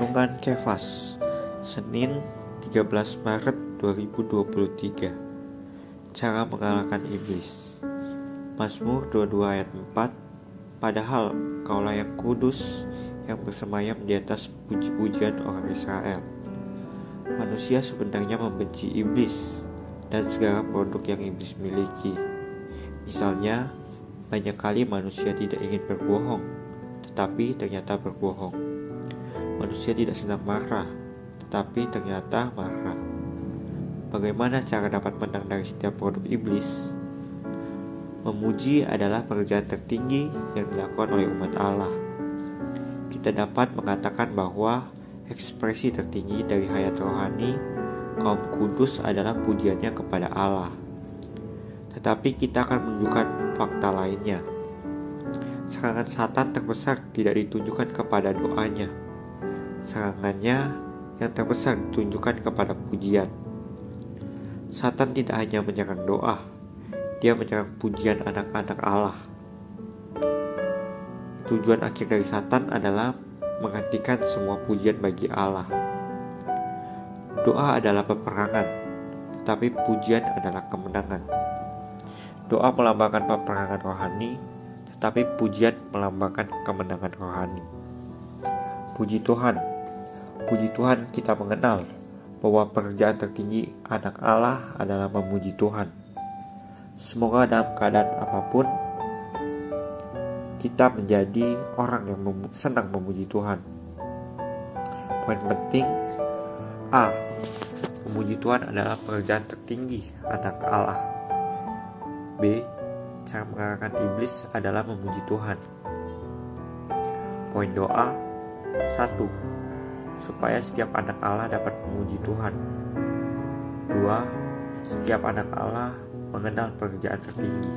Renungan Kefas Senin 13 Maret 2023 Cara mengalahkan iblis. Mazmur 22 ayat 4 Padahal kaulah yang kudus yang bersemayam di atas puji-pujian orang Israel. Manusia sebenarnya membenci iblis dan segala produk yang iblis miliki. Misalnya, banyak kali manusia tidak ingin berbohong, tetapi ternyata berbohong Manusia tidak senang marah, tetapi ternyata marah. Bagaimana cara dapat menang dari setiap produk iblis? Memuji adalah pekerjaan tertinggi yang dilakukan oleh umat Allah. Kita dapat mengatakan bahwa ekspresi tertinggi dari hayat rohani kaum kudus adalah pujiannya kepada Allah. Tetapi kita akan menunjukkan fakta lainnya. Serangan Satan terbesar tidak ditujukan kepada doanya, serangannya yang terbesar ditunjukkan kepada pujian. Satan tidak hanya menyerang doa, dia menyerang pujian anak-anak Allah. Tujuan akhir dari Satan adalah menghentikan semua pujian bagi Allah. Doa adalah peperangan, tetapi pujian adalah kemenangan. Doa melambangkan peperangan rohani, tetapi pujian melambangkan kemenangan rohani. Puji Tuhan, Puji Tuhan kita mengenal bahwa pekerjaan tertinggi anak Allah adalah memuji Tuhan. Semoga dalam keadaan apa pun kita menjadi orang yang mem senang memuji Tuhan. Poin penting A. Memuji Tuhan adalah pekerjaan tertinggi anak Allah. B. Cara mengalahkan iblis adalah memuji Tuhan. Poin doa 1 supaya setiap anak Allah dapat memuji Tuhan. Dua, setiap anak Allah mengenal pekerjaan tertinggi.